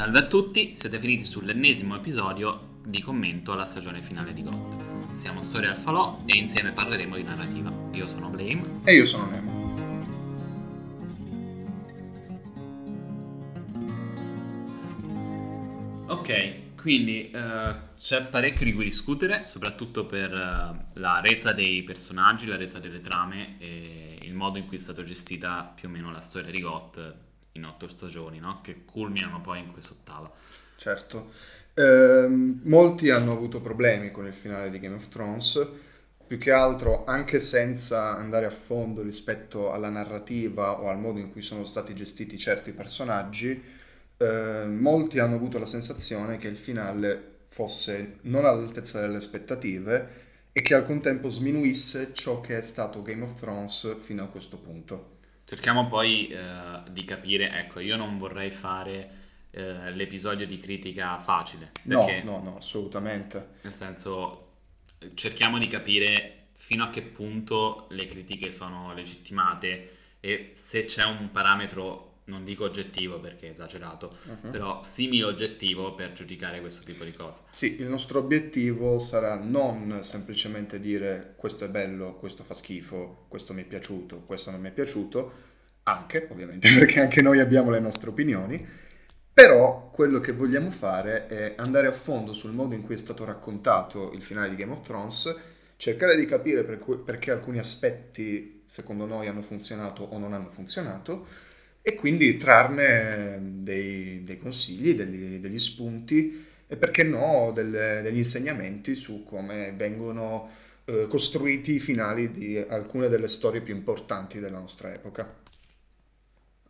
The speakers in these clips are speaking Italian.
Salve a tutti, siete finiti sull'ennesimo episodio di commento alla stagione finale di GOT. Siamo Storia al Falò e insieme parleremo di narrativa. Io sono Blame. E io sono Nemo. Ok, quindi eh, c'è parecchio di cui discutere, soprattutto per eh, la resa dei personaggi, la resa delle trame e il modo in cui è stata gestita più o meno la storia di GOT in otto stagioni, no? che culminano poi in quest'ottava. Certo. Ehm, molti hanno avuto problemi con il finale di Game of Thrones, più che altro anche senza andare a fondo rispetto alla narrativa o al modo in cui sono stati gestiti certi personaggi, eh, molti hanno avuto la sensazione che il finale fosse non all'altezza delle aspettative e che al contempo sminuisse ciò che è stato Game of Thrones fino a questo punto. Cerchiamo poi eh, di capire, ecco, io non vorrei fare eh, l'episodio di critica facile. Perché, no, no, no, assolutamente. Nel senso, cerchiamo di capire fino a che punto le critiche sono legittimate e se c'è un parametro non dico oggettivo perché è esagerato, uh-huh. però simile oggettivo per giudicare questo tipo di cose. Sì, il nostro obiettivo sarà non semplicemente dire questo è bello, questo fa schifo, questo mi è piaciuto, questo non mi è piaciuto, anche ovviamente perché anche noi abbiamo le nostre opinioni, però quello che vogliamo fare è andare a fondo sul modo in cui è stato raccontato il finale di Game of Thrones, cercare di capire per cui, perché alcuni aspetti secondo noi hanno funzionato o non hanno funzionato e quindi trarne dei, dei consigli, degli, degli, spunti e perché no delle, degli insegnamenti su come vengono eh, costruiti i finali di alcune delle storie più importanti della nostra epoca.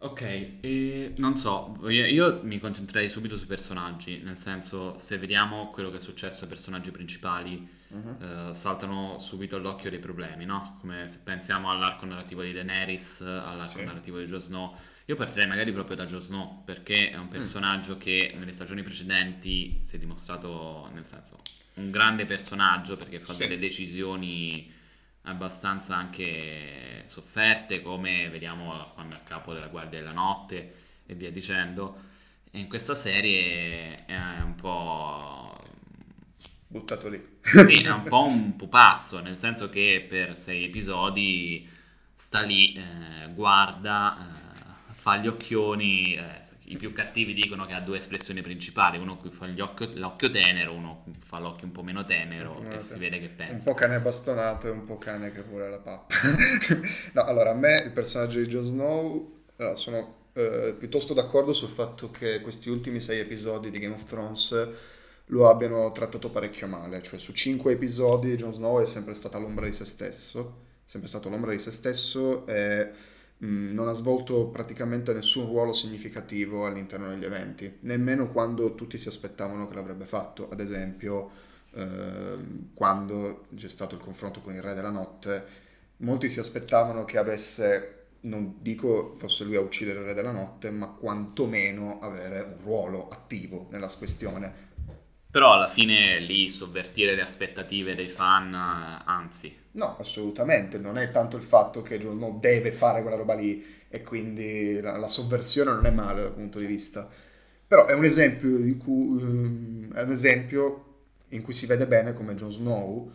Ok, non so, io mi concentrerei subito sui personaggi, nel senso se vediamo quello che è successo ai personaggi principali, uh-huh. eh, saltano subito all'occhio dei problemi, no? Come se pensiamo all'arco narrativo di Daenerys, all'arco sì. narrativo di Jon Snow, io partirei magari proprio da Jon Snow, perché è un mm. personaggio mm. che nelle stagioni precedenti si è dimostrato, nel senso, un grande personaggio perché fa sì. delle decisioni abbastanza anche sofferte, come vediamo quando è a capo della Guardia della Notte e via dicendo. E in questa serie è un po'... Buttato lì. Sì, è un po' un pupazzo, nel senso che per sei episodi sta lì, eh, guarda... Eh, fa gli occhioni, eh, i più cattivi dicono che ha due espressioni principali, uno qui fa occhio, l'occhio tenero, uno fa l'occhio un po' meno tenero e si vede che pensa. Un po' cane bastonato e un po' cane che vuole la pappa. no, allora a me il personaggio di Jon Snow allora, sono eh, piuttosto d'accordo sul fatto che questi ultimi sei episodi di Game of Thrones lo abbiano trattato parecchio male, cioè su cinque episodi Jon Snow è sempre stata l'ombra di se stesso, sempre stato l'ombra di se stesso e Mm, non ha svolto praticamente nessun ruolo significativo all'interno degli eventi, nemmeno quando tutti si aspettavano che l'avrebbe fatto, ad esempio eh, quando c'è stato il confronto con il Re della Notte, molti si aspettavano che avesse, non dico fosse lui a uccidere il Re della Notte, ma quantomeno avere un ruolo attivo nella questione. Però alla fine lì sovvertire le aspettative dei fan, anzi, No, assolutamente, non è tanto il fatto che Snow deve fare quella roba lì e quindi la, la, sovversione non è male dal punto di vista. Però è un esempio, cui, um, è un esempio in cui si vede bene come Jon Snow,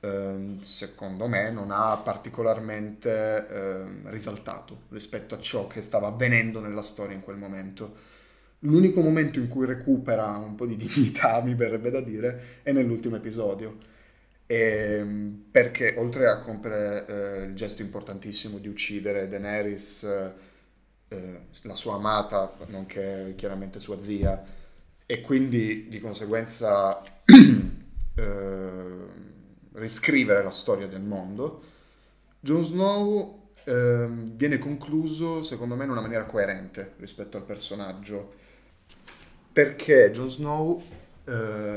um, secondo me, non ha particolarmente um, risaltato rispetto a ciò che stava avvenendo nella storia in quel momento. L'unico momento in cui recupera un po' di dignità, mi verrebbe da dire, è nell'ultimo episodio. E, ehm, perché oltre a compiere eh, il gesto importantissimo di uccidere Daenerys, eh, eh, la sua amata, nonché chiaramente sua zia, e quindi di conseguenza eh, riscrivere la storia del mondo, Jon Snow ehm, viene concluso secondo me in una maniera coerente rispetto al personaggio, perché Jon Snow eh,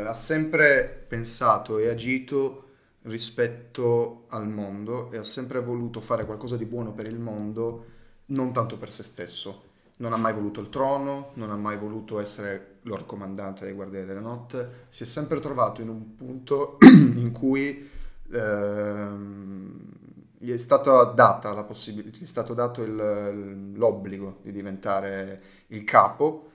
ha sempre pensato e agito rispetto al mondo e ha sempre voluto fare qualcosa di buono per il mondo, non tanto per se stesso. Non ha mai voluto il trono, non ha mai voluto essere lord comandante dei Guardiani della Notte, si è sempre trovato in un punto in cui ehm, gli è stata data la possibilità, gli è stato dato il, l'obbligo di diventare il capo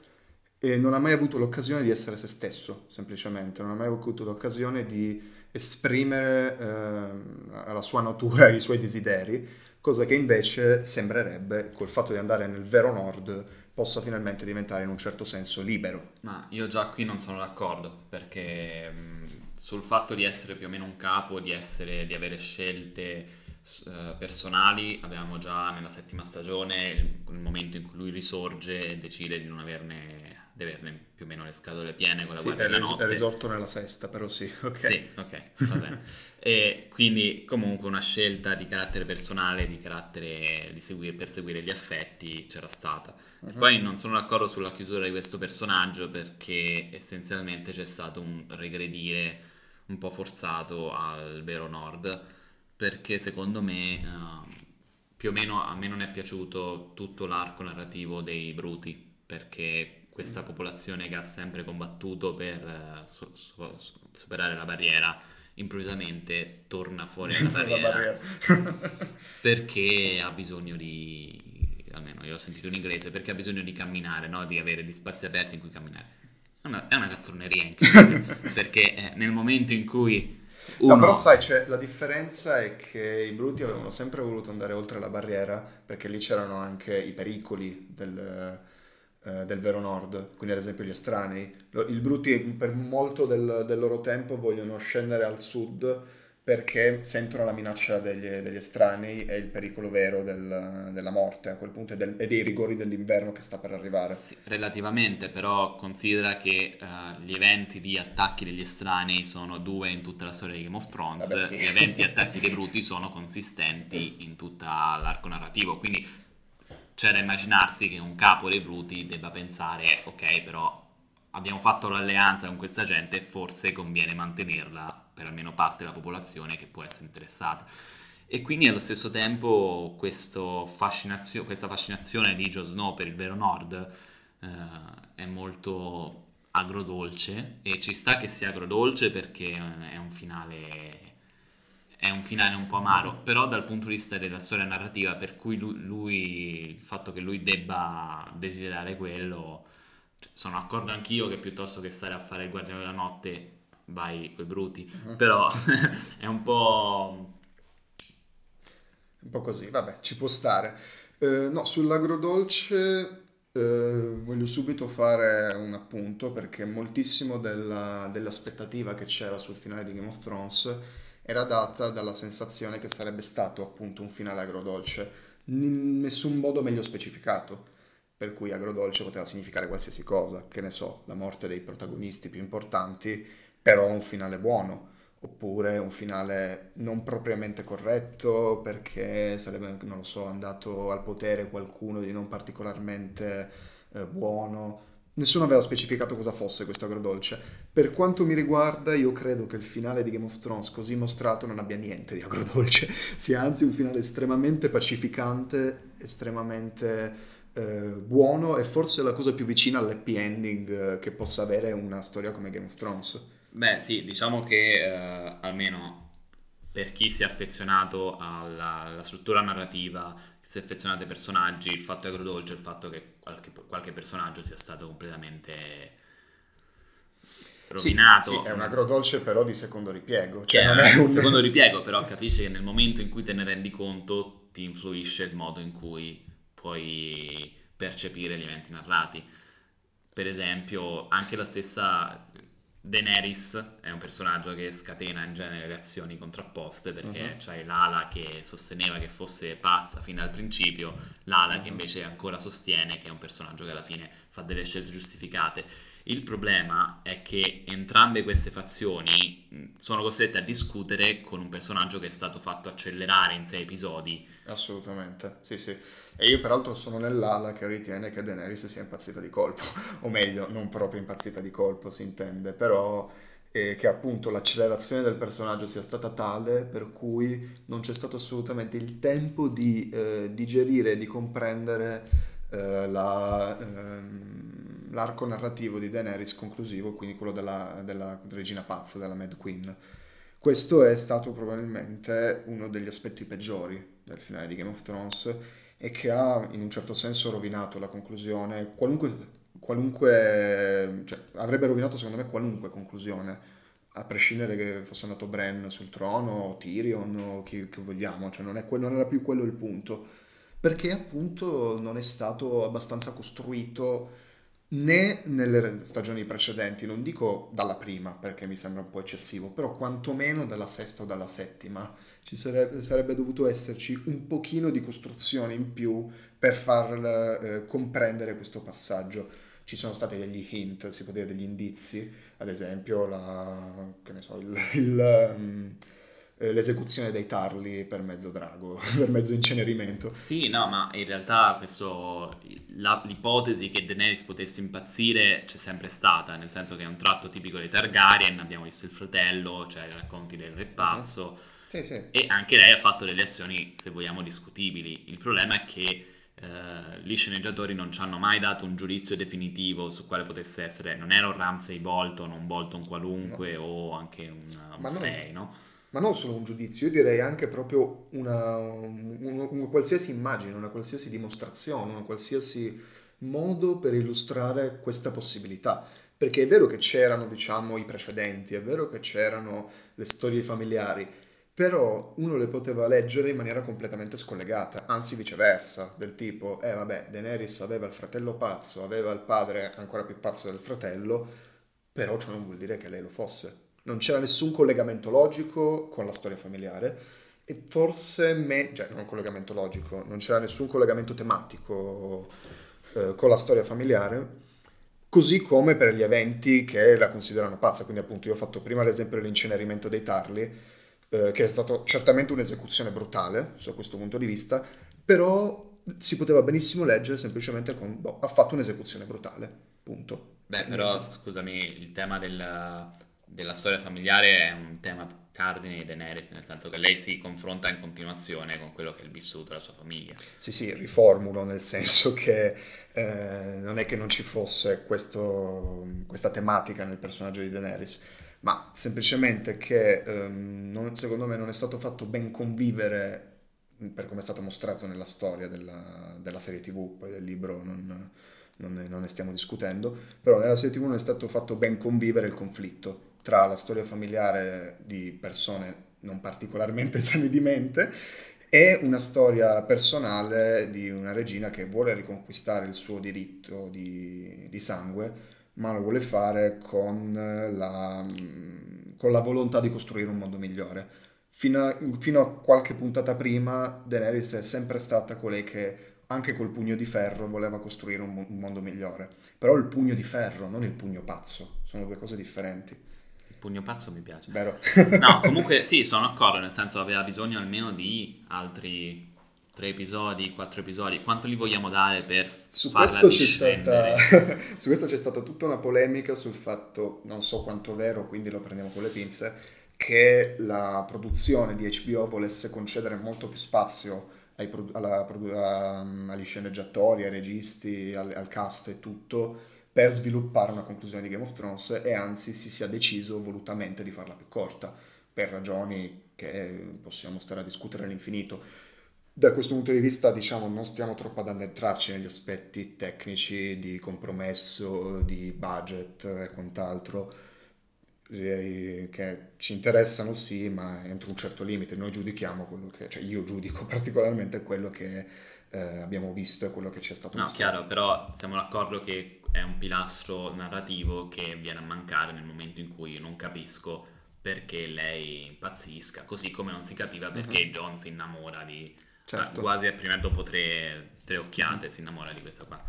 e non ha mai avuto l'occasione di essere se stesso, semplicemente, non ha mai avuto l'occasione di esprimere eh, la sua natura, i suoi desideri, cosa che invece sembrerebbe, col fatto di andare nel vero nord, possa finalmente diventare in un certo senso libero. Ma io già qui non sono d'accordo, perché mh, sul fatto di essere più o meno un capo, di, essere, di avere scelte eh, personali abbiamo già nella settima stagione il, momento in cui lui risorge e decide di non averne, di averne più o meno le scatole piene con la sì, guardia della notte. È risorto nella sesta, però sì, ok. Sì, ok, va bene. e quindi comunque una scelta di carattere personale, di carattere di seguire, perseguire gli affetti c'era stata. Uh-huh. Poi non sono d'accordo sulla chiusura di questo personaggio perché essenzialmente c'è stato un regredire un po' forzato al vero Nord perché secondo me uh, più o meno a me non è piaciuto tutto l'arco narrativo dei bruti, perché questa popolazione che ha sempre combattuto per uh, so, so, superare la barriera improvvisamente torna fuori dalla barriera, barriera. perché ha bisogno di almeno io l'ho sentito in inglese perché ha bisogno di camminare no? di avere gli spazi aperti in cui camminare è una, è una castroneria perché eh, nel momento in cui uno. No, però sai, cioè, la differenza è che i bruti avevano sempre voluto andare oltre la barriera perché lì c'erano anche i pericoli del, eh, del vero nord, quindi ad esempio gli estranei. I bruti per molto del, del loro tempo vogliono scendere al sud perché sentono la minaccia degli, degli estranei e il pericolo vero del, della morte a quel punto e, del, e, dei rigori dell'inverno che sta per arrivare. Sì, relativamente, però considera che uh, gli eventi di attacchi degli estranei sono due in tutta la storia di Game of Thrones, Vabbè, sì. gli eventi di attacchi dei bruti sono consistenti in tutto l'arco narrativo, quindi c'è da immaginarsi che un capo dei bruti debba pensare, ok, però abbiamo fatto l'alleanza con questa gente, forse conviene mantenerla per almeno parte della popolazione che può essere interessata. E quindi allo stesso tempo fascinazio- questa fascinazione di Joe Snow per il vero Nord eh, è molto agrodolce e ci sta che sia agrodolce perché è un finale è un finale un po' amaro, però dal punto di vista della storia narrativa, per cui lui, lui il fatto che lui debba desiderare quello, cioè, sono d'accordo anch'io che piuttosto che stare a fare il guardiano della notte vai coi bruti, uh-huh. però è un po'... Un po' così, vabbè, ci può stare. Eh, no, sull'agrodolce eh, voglio subito fare un appunto perché moltissimo della, dell'aspettativa che c'era sul finale di Game of Thrones era data dalla sensazione che sarebbe stato appunto un finale agrodolce, in nessun modo meglio specificato per cui agrodolce poteva significare qualsiasi cosa, che ne so, la morte dei protagonisti più importanti però un finale buono, oppure un finale non propriamente corretto perché sarebbe, non lo so, andato al potere qualcuno di non particolarmente eh, buono. Nessuno aveva specificato cosa fosse questo agrodolce. Per quanto mi riguarda, io credo che il finale di Game of Thrones così mostrato non abbia niente di agrodolce, sia anzi un finale estremamente pacificante, estremamente eh, buono e forse la cosa più vicina all'happy ending eh, che possa avere una storia come Game of Thrones. Beh, sì, diciamo che eh, almeno per chi si è affezionato alla, alla, struttura narrativa, si è affezionato ai personaggi, il fatto è agrodolce, il fatto che qualche, qualche personaggio sia stato completamente rovinato. Sì, sì, è un agrodolce però di secondo ripiego. Cioè che non è un secondo ripiego, però capisci che nel momento in cui te ne rendi conto ti influisce il modo in cui puoi percepire gli eventi narrati. Per esempio, anche la stessa Daenerys è un personaggio che scatena in genere reazioni contrapposte perché uh-huh. c'hai l'ala che sosteneva che fosse pazza fin dal principio, l'ala uh-huh. che invece ancora sostiene che è un personaggio che alla fine fa delle scelte giustificate. Il problema è che entrambe queste fazioni sono costrette a discutere con un personaggio che è stato fatto accelerare in sei episodi. Assolutamente, sì sì. E io peraltro sono nell'ala che ritiene che Daenerys sia impazzita di colpo, o meglio, non proprio impazzita di colpo si intende, però eh, che appunto l'accelerazione del personaggio sia stata tale per cui non c'è stato assolutamente il tempo di eh, digerire di comprendere eh, la, ehm, l'arco narrativo di Daenerys conclusivo, quindi quello della, della regina pazza, della Mad Queen. Questo è stato probabilmente uno degli aspetti peggiori del finale di Game of Thrones e che ha in un certo senso rovinato la conclusione, qualunque qualunque, cioè, avrebbe rovinato secondo me qualunque conclusione, a prescindere che fosse andato Bren sul trono, o Tyrion o chi, chi vogliamo, cioè non, è, non era più quello il punto, perché appunto non è stato abbastanza costruito né nelle stagioni precedenti, non dico dalla prima perché mi sembra un po' eccessivo, però quantomeno dalla sesta o dalla settima ci sarebbe, sarebbe dovuto esserci un pochino di costruzione in più per far eh, comprendere questo passaggio. Ci sono stati degli hint, si può dire degli indizi, ad esempio la, so, il, il, um, l'esecuzione dei tarli per mezzo drago, per mezzo incenerimento. Sì, no, ma in realtà questo, la, l'ipotesi che Daenerys potesse impazzire c'è sempre stata, nel senso che è un tratto tipico dei Targaryen, abbiamo visto il fratello, cioè i racconti del re pazzo, sì, sì. e anche lei ha fatto delle azioni, se vogliamo, discutibili. Il problema è che Uh, gli sceneggiatori non ci hanno mai dato un giudizio definitivo su quale potesse essere, non era un Ramsay Bolton, un Bolton qualunque no. o anche un, un Frey, no? Ma non solo un giudizio, io direi anche proprio una, una, una qualsiasi immagine, una qualsiasi dimostrazione, un qualsiasi modo per illustrare questa possibilità. Perché è vero che c'erano, diciamo, i precedenti, è vero che c'erano le storie familiari, però uno le poteva leggere in maniera completamente scollegata, anzi viceversa, del tipo, eh vabbè, Daenerys aveva il fratello pazzo, aveva il padre ancora più pazzo del fratello, però ciò non vuol dire che lei lo fosse. Non c'era nessun collegamento logico con la storia familiare e forse, me, cioè non un collegamento logico, non c'era nessun collegamento tematico eh, con la storia familiare, così come per gli eventi che la considerano pazza, quindi appunto io ho fatto prima l'esempio dell'incenerimento dei tarli, eh, che è stata certamente un'esecuzione brutale su questo punto di vista, però si poteva benissimo leggere semplicemente con boh, ha fatto un'esecuzione brutale, punto. Beh, però scusami, il tema del, della storia familiare è un tema cardine di Daenerys, nel senso che lei si confronta in continuazione con quello che è il vissuto della sua famiglia. Sì, sì, riformulo nel senso che eh, non è che non ci fosse questo, questa tematica nel personaggio di Daenerys ma semplicemente che ehm, non, secondo me non è stato fatto ben convivere per come è stato mostrato nella storia della, della serie tv, poi del libro non, non, ne, non, ne, stiamo discutendo, però nella serie tv non è stato fatto ben convivere il conflitto tra la storia familiare di persone non particolarmente sane di mente e una storia personale di una regina che vuole riconquistare il suo diritto di, di sangue ma lo vuole fare con la, con la volontà di costruire un mondo migliore. Fino a, fino a, qualche puntata prima, Daenerys è sempre stata colei che anche col pugno di ferro voleva costruire un mondo migliore. Però il pugno di ferro, non il pugno pazzo, sono due cose differenti. Pugno pazzo mi piace. Vero? no, comunque sì, sono d'accordo, nel senso aveva bisogno almeno di altri tre episodi, quattro episodi, quanto li vogliamo dare per su questo stata, su questo c'è stata tutta una polemica sul fatto, non so quanto vero, quindi lo prendiamo con le pinze, che la produzione di HBO volesse concedere molto più spazio ai, alla, agli sceneggiatori, ai registi, al, al cast e tutto per sviluppare una conclusione di Game of Thrones e anzi si sia deciso volutamente di farla più corta per ragioni che possiamo stare a discutere all'infinito da questo punto di vista, diciamo, non stiamo troppo ad addentrarci negli aspetti tecnici di compromesso, di budget e quant'altro, che ci interessano sì, ma entro un certo limite. Noi giudichiamo quello che, cioè io giudico particolarmente quello che eh, abbiamo visto e quello che ci è stato no, mostrato. No, chiaro, però siamo d'accordo che è un pilastro narrativo che viene a mancare nel momento in cui non capisco perché lei impazzisca, così come non si capiva perché uh-huh. John si innamora di certo. quasi a prima dopo tre, tre occhiate si innamora di questa qua.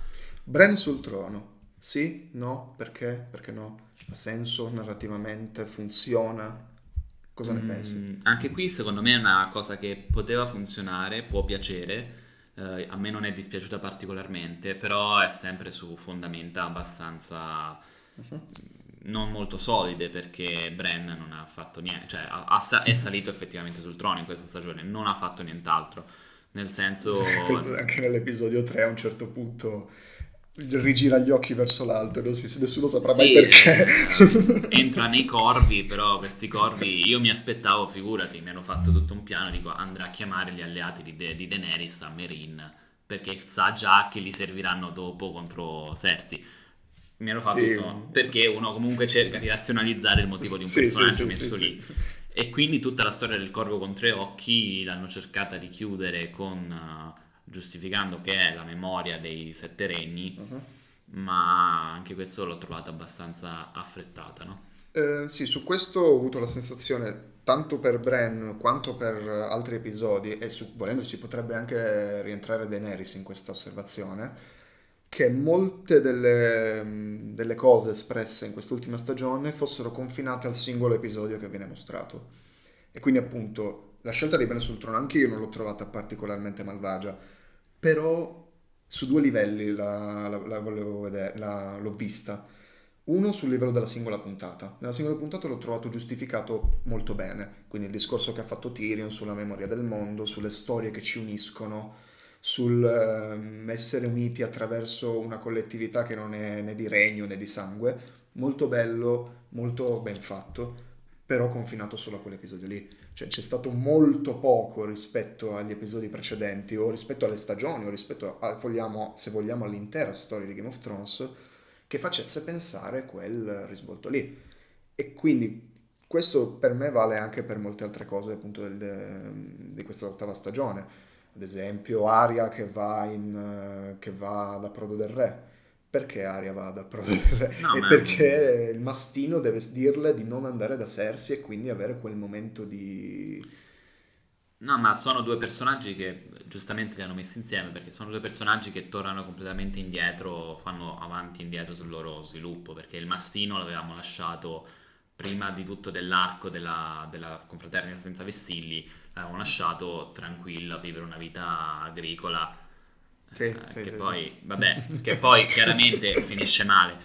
Bren sul trono, sì, no, perché? Perché no? Ha senso narrativamente, funziona? Cosa ne mm, pensi? Anche qui secondo me è una cosa che poteva funzionare, può piacere, eh, a me non è dispiaciuta particolarmente, però è sempre su fondamenta abbastanza... Uh-huh non molto solide perché Bren non ha fatto niente, cioè ha, ha, è salito effettivamente sul trono in questa stagione, non ha fatto nient'altro. Nel senso... Questo anche nell'episodio 3 a un certo punto rigira gli occhi verso l'alto, nessuno saprà sì, mai perché. Entra nei corvi, però questi corvi, io mi aspettavo, figurati, mi hanno fatto tutto un piano, dico andrà a chiamare gli alleati di, De, di Daenerys a Merin, perché sa già che li serviranno dopo contro Cersei. mi ero fatto Sì. tutto, perché uno comunque cerca di razionalizzare il motivo di un Sì, personaggio messo lì. E quindi tutta la storia del corvo con tre occhi l'hanno cercata di chiudere con eh, giustificando che è la memoria dei sette regni, Mhm. ma anche questo l'ho trovata abbastanza affrettata, no? Eh, sì, su questo ho avuto la sensazione, tanto per Bran quanto per altri episodi, e su, volendo ci potrebbe anche rientrare Daenerys in questa osservazione, che molte delle, mh, delle cose espresse in quest'ultima stagione fossero confinate al singolo episodio che viene mostrato. E quindi appunto la scelta di Bran sul trono anche io non l'ho trovata particolarmente malvagia, però su due livelli la, la- la volevo vedere, la- l'ho vista. Uno sul livello della singola puntata. Nella singola puntata l'ho trovato giustificato molto bene. Quindi il discorso che ha fatto Tyrion sulla memoria del mondo, sulle storie che ci uniscono, sul ehm, essere uniti attraverso una collettività che non è né di regno né di sangue. Molto bello, molto ben fatto, però confinato solo a quell'episodio lì. Cioè c'è stato molto poco rispetto agli episodi precedenti o rispetto alle stagioni o rispetto, a, vogliamo, se vogliamo, all'intera storia di Game of Thrones che facesse pensare quel risvolto lì. E quindi questo per me vale anche per molte altre cose appunto del- di questa ottava stagione. Ad esempio Arya che va, in, eh, che va da Prodo del Re. Perché Arya va da Prodo del Re? No, e perché il mastino deve dirle di non andare da Cersei e quindi avere quel momento di... No, ma sono due personaggi che giustamente li hanno messi insieme perché sono due personaggi che tornano completamente indietro, fanno avanti e indietro sul loro sviluppo perché il mastino l'avevamo lasciato prima di tutto dell'arco della, della confraternita senza vessilli, l'avevamo lasciato tranquillo a vivere una vita agricola. Sì, eh, sì, che sì, poi, vabbè, che poi chiaramente finisce male,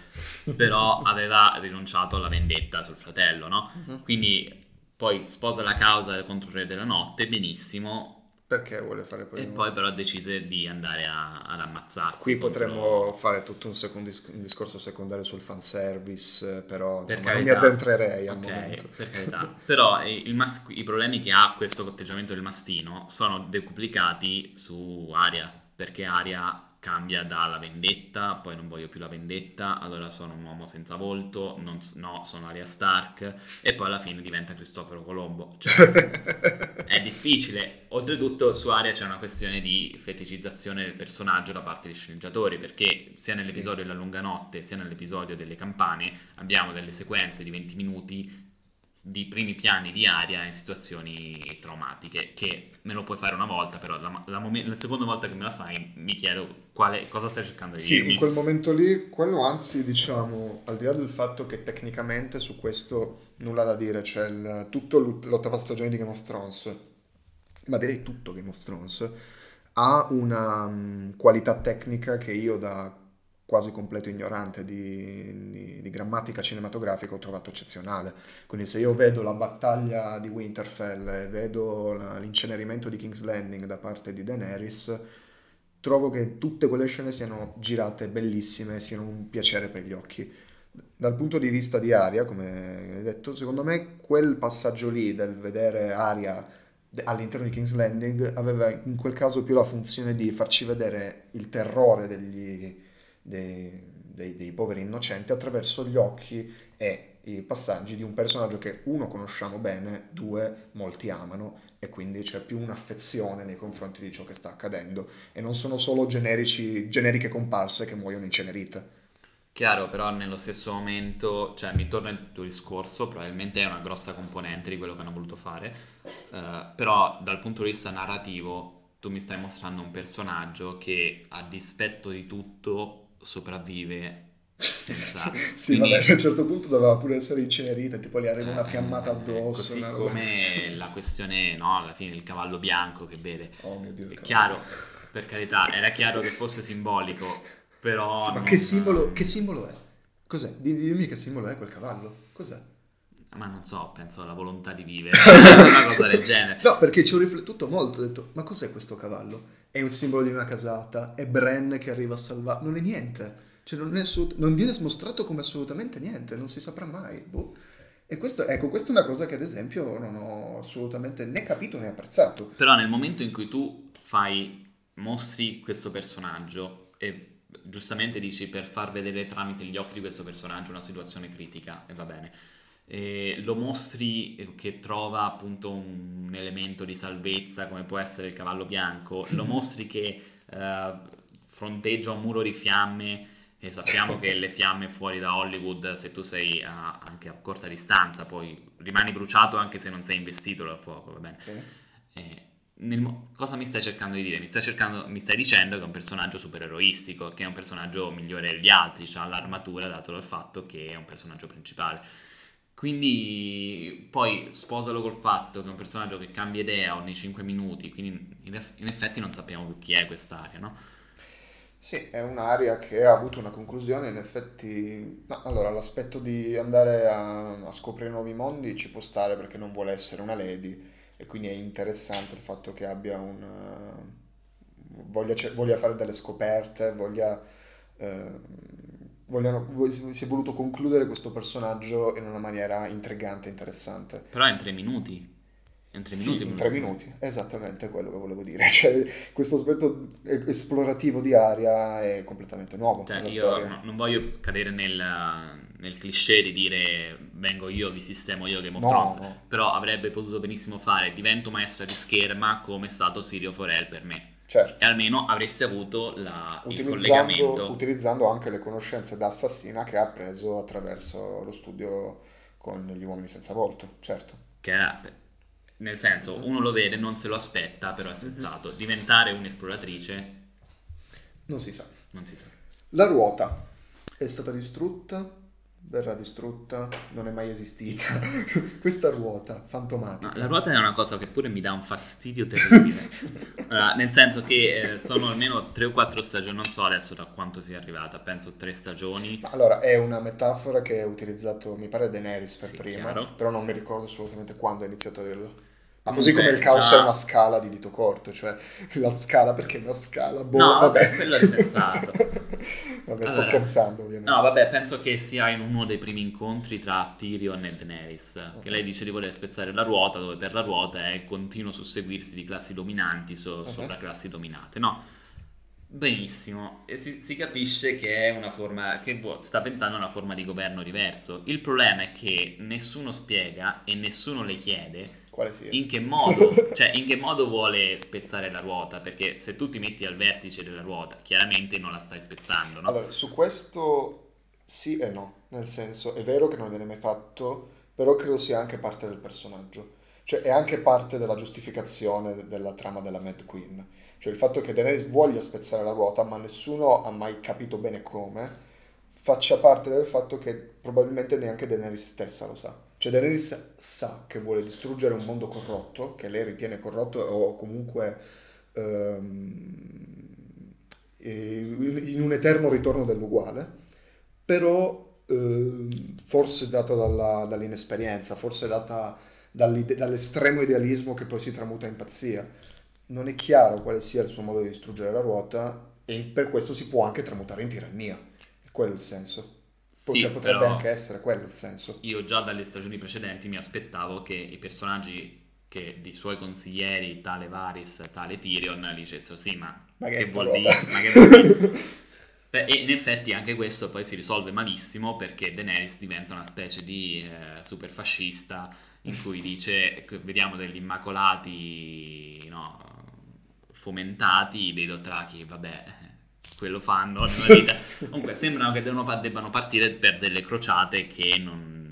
però aveva rinunciato alla vendetta sul fratello, no? Mhm. Quindi poi sposa la causa contro il re della notte, benissimo, Perché vuole fare poi... e poi però decise di andare a- ad ammazzarsi. Qui potremmo fare tutto un, second dis- un discorso secondario sul fanservice, eh, però Per insomma, non mi addentrerei al Ok, momento. per carità. Però eh, il mas- i problemi che ha questo atteggiamento del mastino sono decuplicati su Aria, perché Aria cambia dalla vendetta, poi non voglio più la vendetta, allora sono un uomo senza volto, non no, sono Aria Stark, e poi alla fine diventa Cristoforo Colombo. Cioè, è difficile. Oltretutto su Aria c'è una questione di feticizzazione del personaggio da parte degli sceneggiatori, perché sia nell'episodio della lunga notte sia nell'episodio delle campane abbiamo delle sequenze di 20 minuti di primi piani di Aria in situazioni traumatiche, che me lo puoi fare una volta, però la, la momen- la seconda volta che me la fai mi chiedo quale- cosa stai cercando di Sì, dirmi. in quel momento lì, quello anzi, diciamo, al di là del fatto che tecnicamente su questo nulla da dire, c'è il- tutto l'ottava stagione di Game of Thrones, ma direi tutto Game of Thrones, ha una mm, qualità tecnica che io da quasi completo ignorante di, di- di grammatica cinematografica ho trovato eccezionale. Quindi se io vedo la battaglia di Winterfell e vedo la- l'incenerimento di King's Landing da parte di Daenerys, trovo che tutte quelle scene siano girate bellissime, siano un piacere per gli occhi. Dal punto di vista di Aria, come hai detto, secondo me quel passaggio lì del vedere Aria all'interno di King's Landing aveva in quel caso più la funzione di farci vedere il terrore degli, dei, dei- dei poveri innocenti attraverso gli occhi e i passaggi di un personaggio che uno conosciamo bene, due molti amano e quindi c'è più un'affezione nei confronti di ciò che sta accadendo e non sono solo generici, generiche comparse che muoiono incenerite. Chiaro, però nello stesso momento, cioè mi torna il tuo discorso, probabilmente è una grossa componente di quello che hanno voluto fare, eh, però dal punto di vista narrativo tu mi stai mostrando un personaggio che a dispetto di tutto sopravvive senza... Sì, quindi- vabbè, a un certo punto doveva pure essere incenerita, tipo gli arriva una eh, fiammata addosso. Così una roba- come la questione, no, alla fine il cavallo bianco che beve. Oh mio Dio. È chiaro, per carità, era chiaro che fosse simbolico, però... Sì, ma non- che simbolo, che simbolo è? Cos'è? Di- Dimmi che simbolo è quel cavallo. Cos'è? Ma non so, penso alla volontà di vivere, una cosa del genere. No, perché ci ho riflettuto molto, ho detto, ma cos'è questo cavallo? È un simbolo di una casata, è Bren che arriva a salvare, non è niente, cioè non, è assolut- non viene mostrato come assolutamente niente, non si saprà mai. boh. E questo, ecco, questa è una cosa che ad esempio non ho assolutamente né capito né apprezzato. Però nel momento in cui tu fai, mostri questo personaggio e giustamente dici per far vedere tramite gli occhi di questo personaggio una situazione critica e va bene. E lo mostri che trova appunto un elemento di salvezza come può essere il cavallo bianco, lo mostri che eh, fronteggia un muro di fiamme e sappiamo che le fiamme fuori da Hollywood, se tu sei a, anche a corta distanza, poi rimani bruciato anche se non sei investito dal fuoco, va bene? Sì. Eh, nel, cosa mi stai cercando di dire? Mi stai, cercando, mi stai, dicendo che è un personaggio supereroistico, che è un personaggio migliore degli altri, ha l'armatura dato dal fatto che è un personaggio principale. Quindi poi sposalo col fatto che è un personaggio che cambia idea ogni 5 minuti, quindi in effetti non sappiamo più chi è quest'area, no? Sì, è un'area che ha avuto una conclusione, in effetti... No, allora, l'aspetto di andare a, a, scoprire nuovi mondi ci può stare perché non vuole essere una lady e quindi è interessante il fatto che abbia un... voglia, voglia fare delle scoperte, voglia... Eh, vogliano, si è voluto concludere questo personaggio in una maniera intrigante interessante. Però in tre minuti. In tre sì, minuti. in tre minuti, esattamente quello che volevo dire. Cioè, questo aspetto esplorativo di aria è completamente nuovo. Cioè, io storia. non voglio cadere nel, nel, cliché di dire vengo io, vi sistemo io Game of no, Thrones, no. però avrebbe potuto benissimo fare divento maestra di scherma come è stato Sirio Forel per me. Certo. E almeno avreste avuto la, il collegamento. Utilizzando anche le conoscenze da assassina che ha preso attraverso lo studio con gli uomini senza volto, certo. Che era nel senso, uno lo vede, non se lo aspetta, però è sensato. Diventare un'esploratrice... Non si sa. Non si sa. La ruota è stata distrutta verrà distrutta, non è mai esistita. Questa ruota fantomatica. No, la ruota è una cosa che pure mi dà un fastidio terribile. allora, nel senso che eh, sono almeno tre o quattro stagioni, non so adesso da quanto sia arrivata, penso tre stagioni. Ma allora, è una metafora che ha utilizzato, mi pare, Daenerys per sì, prima, chiaro. però non mi ricordo assolutamente quando ha iniziato a dirlo. Ma così come il caos già... è una scala di dito corto, cioè la scala perché è una scala, boh, no, vabbè. quello è sensato. vabbè, allora, sto scherzando ovviamente. No, vabbè, penso che sia in uno dei primi incontri tra Tyrion e Daenerys, okay. che lei dice di voler spezzare la ruota, dove per la ruota è il continuo susseguirsi di classi dominanti so, okay. sopra classi dominate, no? Benissimo, e si, si, capisce che è una forma, che sta pensando a una forma di governo diverso. Il problema è che nessuno spiega e nessuno le chiede quale sia? In che modo? cioè, in che modo vuole spezzare la ruota? Perché se tu ti metti al vertice della ruota, chiaramente non la stai spezzando, no? Allora, su questo sì e no. Nel senso, è vero che non viene mai fatto, però credo sia anche parte del personaggio. Cioè, è anche parte della giustificazione della trama della Mad Queen. Cioè, il fatto che Daenerys voglia spezzare la ruota, ma nessuno ha mai capito bene come, faccia parte del fatto che probabilmente neanche Daenerys stessa lo sa. Cioè Daenerys sa che vuole distruggere un mondo corrotto, che lei ritiene corrotto o comunque ehm, in un eterno ritorno dell'uguale, però ehm, forse data dalla, dall'inesperienza, forse data dall'estremo idealismo che poi si tramuta in pazzia. Non è chiaro quale sia il suo modo di distruggere la ruota e per questo si può anche tramutare in tirannia. È quello il senso. Sì, cioè, potrebbe anche essere quello il senso. Io già dalle stagioni precedenti mi aspettavo che i personaggi che di suoi consiglieri, tale Varys, tale Tyrion, dicessero sì, ma, ma che, che vuol dire? Ma che vuol dire? Beh, e in effetti anche questo poi si risolve malissimo perché Daenerys diventa una specie di eh, super fascista in cui dice, vediamo degli immacolati no, fomentati, dei Dothraki, vabbè, quello fanno nella vita. Comunque sembrano che devono, debbano partire per delle crociate che non,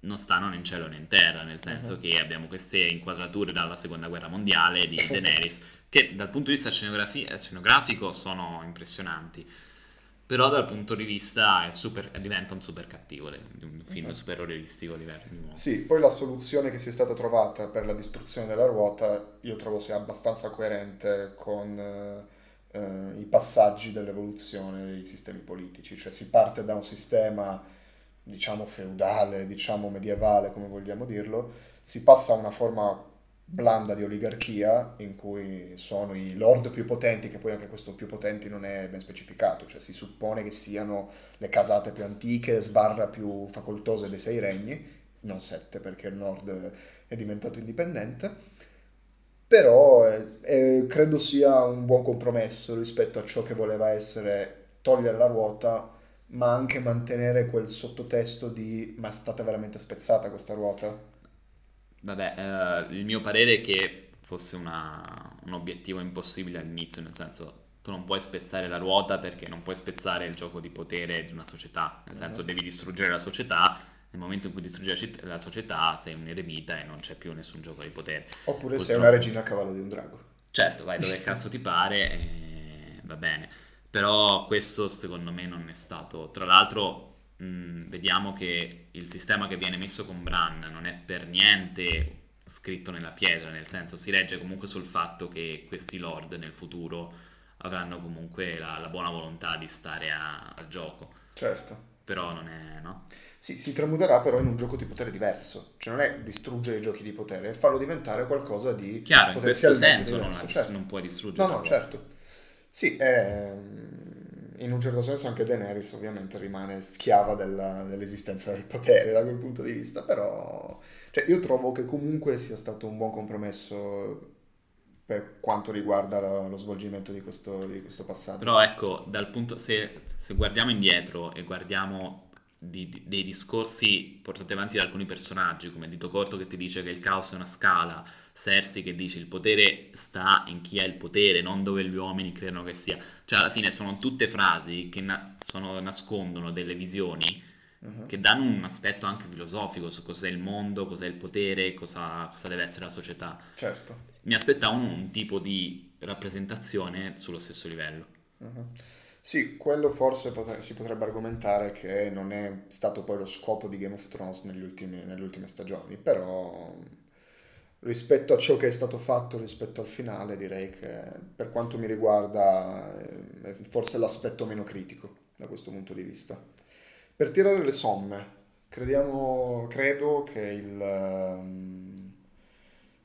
non stanno né in cielo né in terra, nel senso uh-huh. che abbiamo queste inquadrature dalla seconda guerra mondiale di Daenerys, che dal punto di vista scenografico sono impressionanti. Però dal punto di vista super, diventa un super cattivo, un film uh-huh. super realistico diverso. Sì, poi la soluzione che si è stata trovata per la distruzione della ruota io trovo sia abbastanza coerente con eh, i passaggi dell'evoluzione dei sistemi politici, cioè si parte da un sistema diciamo feudale, diciamo medievale, come vogliamo dirlo, si passa a una forma blanda di oligarchia in cui sono i lord più potenti, che poi anche questo più potenti non è ben specificato, cioè si suppone che siano le casate più antiche, sbarra più facoltose dei sei regni, non sette perché il nord è diventato indipendente però eh, eh, credo sia un buon compromesso rispetto a ciò che voleva essere togliere la ruota, ma anche mantenere quel sottotesto di ma è stata veramente spezzata questa ruota. Vabbè, eh, il mio parere è che fosse una, un obiettivo impossibile all'inizio, nel senso tu non puoi spezzare la ruota perché non puoi spezzare il gioco di potere di una società, nel senso devi distruggere la società, nel momento in cui distruggi la società sei un eremita e non c'è più nessun gioco di potere. Oppure Purtroppo... sei una regina a cavallo di un drago. Certo, vai dove cazzo ti pare e va bene, però questo secondo me non è stato, tra l'altro mh, vediamo che il sistema che viene messo con Bran non è per niente scritto nella pietra, nel senso si regge comunque sul fatto che questi lord nel futuro avranno comunque la, la buona volontà di stare a, al gioco. Certo. Però non è, no? Sì, si tramuterà però in un gioco di potere diverso, cioè non è distruggere i giochi di potere, è farlo diventare qualcosa di Chiaro, in questo senso non, certo. non, puoi distruggere. No, no, certo. Sì, è, in un certo senso anche Daenerys ovviamente rimane schiava della, dell'esistenza del potere da quel punto di vista, però cioè, io trovo che comunque sia stato un buon compromesso per quanto riguarda lo, lo svolgimento di questo, di questo, passaggio. Però ecco, dal punto, se, se guardiamo indietro e guardiamo di, di, dei discorsi portati avanti da alcuni personaggi, come Dito Corto che ti dice che il caos è una scala, Cersei che dice il potere sta in chi ha il potere, non dove gli uomini credono che sia. Cioè alla fine sono tutte frasi che na- sono, nascondono delle visioni uh-huh. che danno un aspetto anche filosofico su cos'è il mondo, cos'è il potere, cosa, cosa deve essere la società. Certo mi aspettavo un tipo di rappresentazione sullo stesso livello. Uh-huh. Sì, quello forse potre- si potrebbe argomentare che non è stato poi lo scopo di Game of Thrones ultimi, nelle ultime stagioni, però rispetto a ciò che è stato fatto rispetto al finale direi che per quanto mi riguarda è forse l'aspetto meno critico da questo punto di vista. Per tirare le somme, crediamo, credo che il...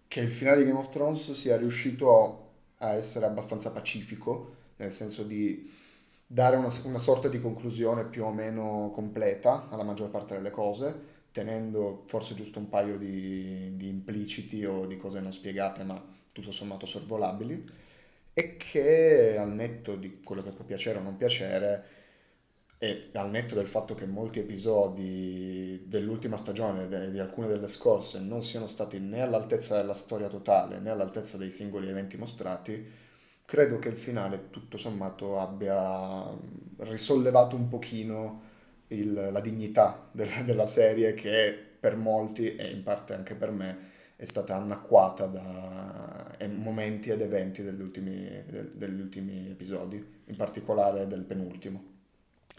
Che il finale di Game of Thrones sia riuscito a essere abbastanza pacifico, nel senso di dare una, una, sorta di conclusione più o meno completa alla maggior parte delle cose, tenendo forse giusto un paio di, di impliciti o di cose non spiegate, ma tutto sommato sorvolabili, e che al netto di quello che può piacere o non piacere, e al netto del fatto che molti episodi dell'ultima stagione e di alcune delle scorse non siano stati né all'altezza della storia totale né all'altezza dei singoli eventi mostrati, credo che il finale tutto sommato abbia risollevato un pochino il, la dignità de- della serie che per molti e in parte anche per me è stata annacquata da momenti ed eventi degli ultimi, degli ultimi episodi, in particolare del penultimo.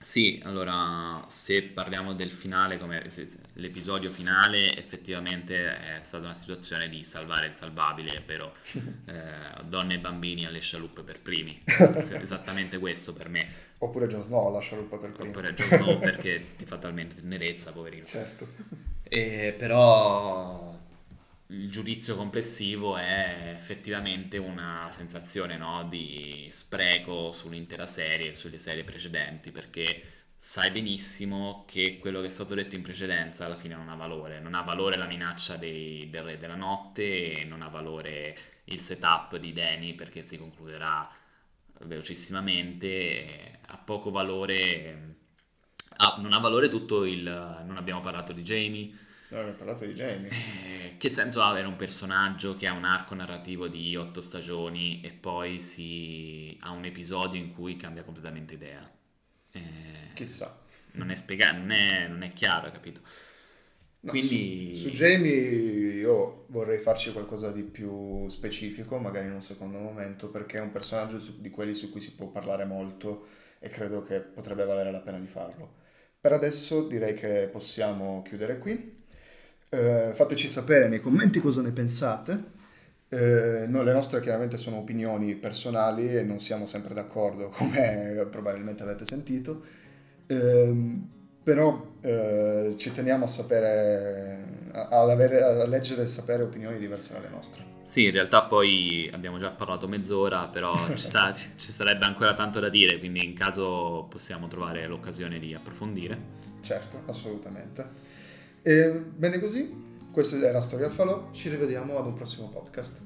Sì, allora se parliamo del finale, come l'episodio finale, effettivamente è stata una situazione di salvare il salvabile, ovvero eh, donne e bambini alle scialuppe per primi. esattamente questo per me. Oppure Jon Snow alla scialuppa per primi. Oppure Jon Snow perché ti fa talmente tenerezza, poverino. Certo. E, però il giudizio complessivo è effettivamente una sensazione no, di spreco sull'intera serie e sulle serie precedenti perché sai benissimo che quello che è stato detto in precedenza alla fine non ha valore, non ha valore la minaccia dei, del Re della Notte non ha valore il setup di Danny perché si concluderà velocissimamente, ha poco valore, ah, non ha valore tutto il, non abbiamo parlato di Jamie, No, abbiamo parlato di Jamie. Eh, che senso ha avere un personaggio che ha un arco narrativo di otto stagioni e poi si... ha un episodio in cui cambia completamente idea? Eh, Chissà. Non è spiegato, non è, non è chiaro, capito? No, Quindi... Su, su, Jamie io vorrei farci qualcosa di più specifico, magari in un secondo momento, perché è un personaggio su, di quelli su cui si può parlare molto e credo che potrebbe valere la pena di farlo. Per adesso direi che possiamo chiudere qui. Eh, fateci sapere nei commenti cosa ne pensate. Eh, no, le nostre chiaramente sono opinioni personali e non siamo sempre d'accordo, come probabilmente avete sentito. Eh, però eh, ci teniamo a sapere, a, avere, a leggere e sapere opinioni diverse dalle nostre. Sì, in realtà poi abbiamo già parlato mezz'ora, però ci, sta, ci, sarebbe ancora tanto da dire, quindi in caso possiamo trovare l'occasione di approfondire. Certo, assolutamente. E bene così, questa era Storia al Falò, ci rivediamo ad un prossimo podcast.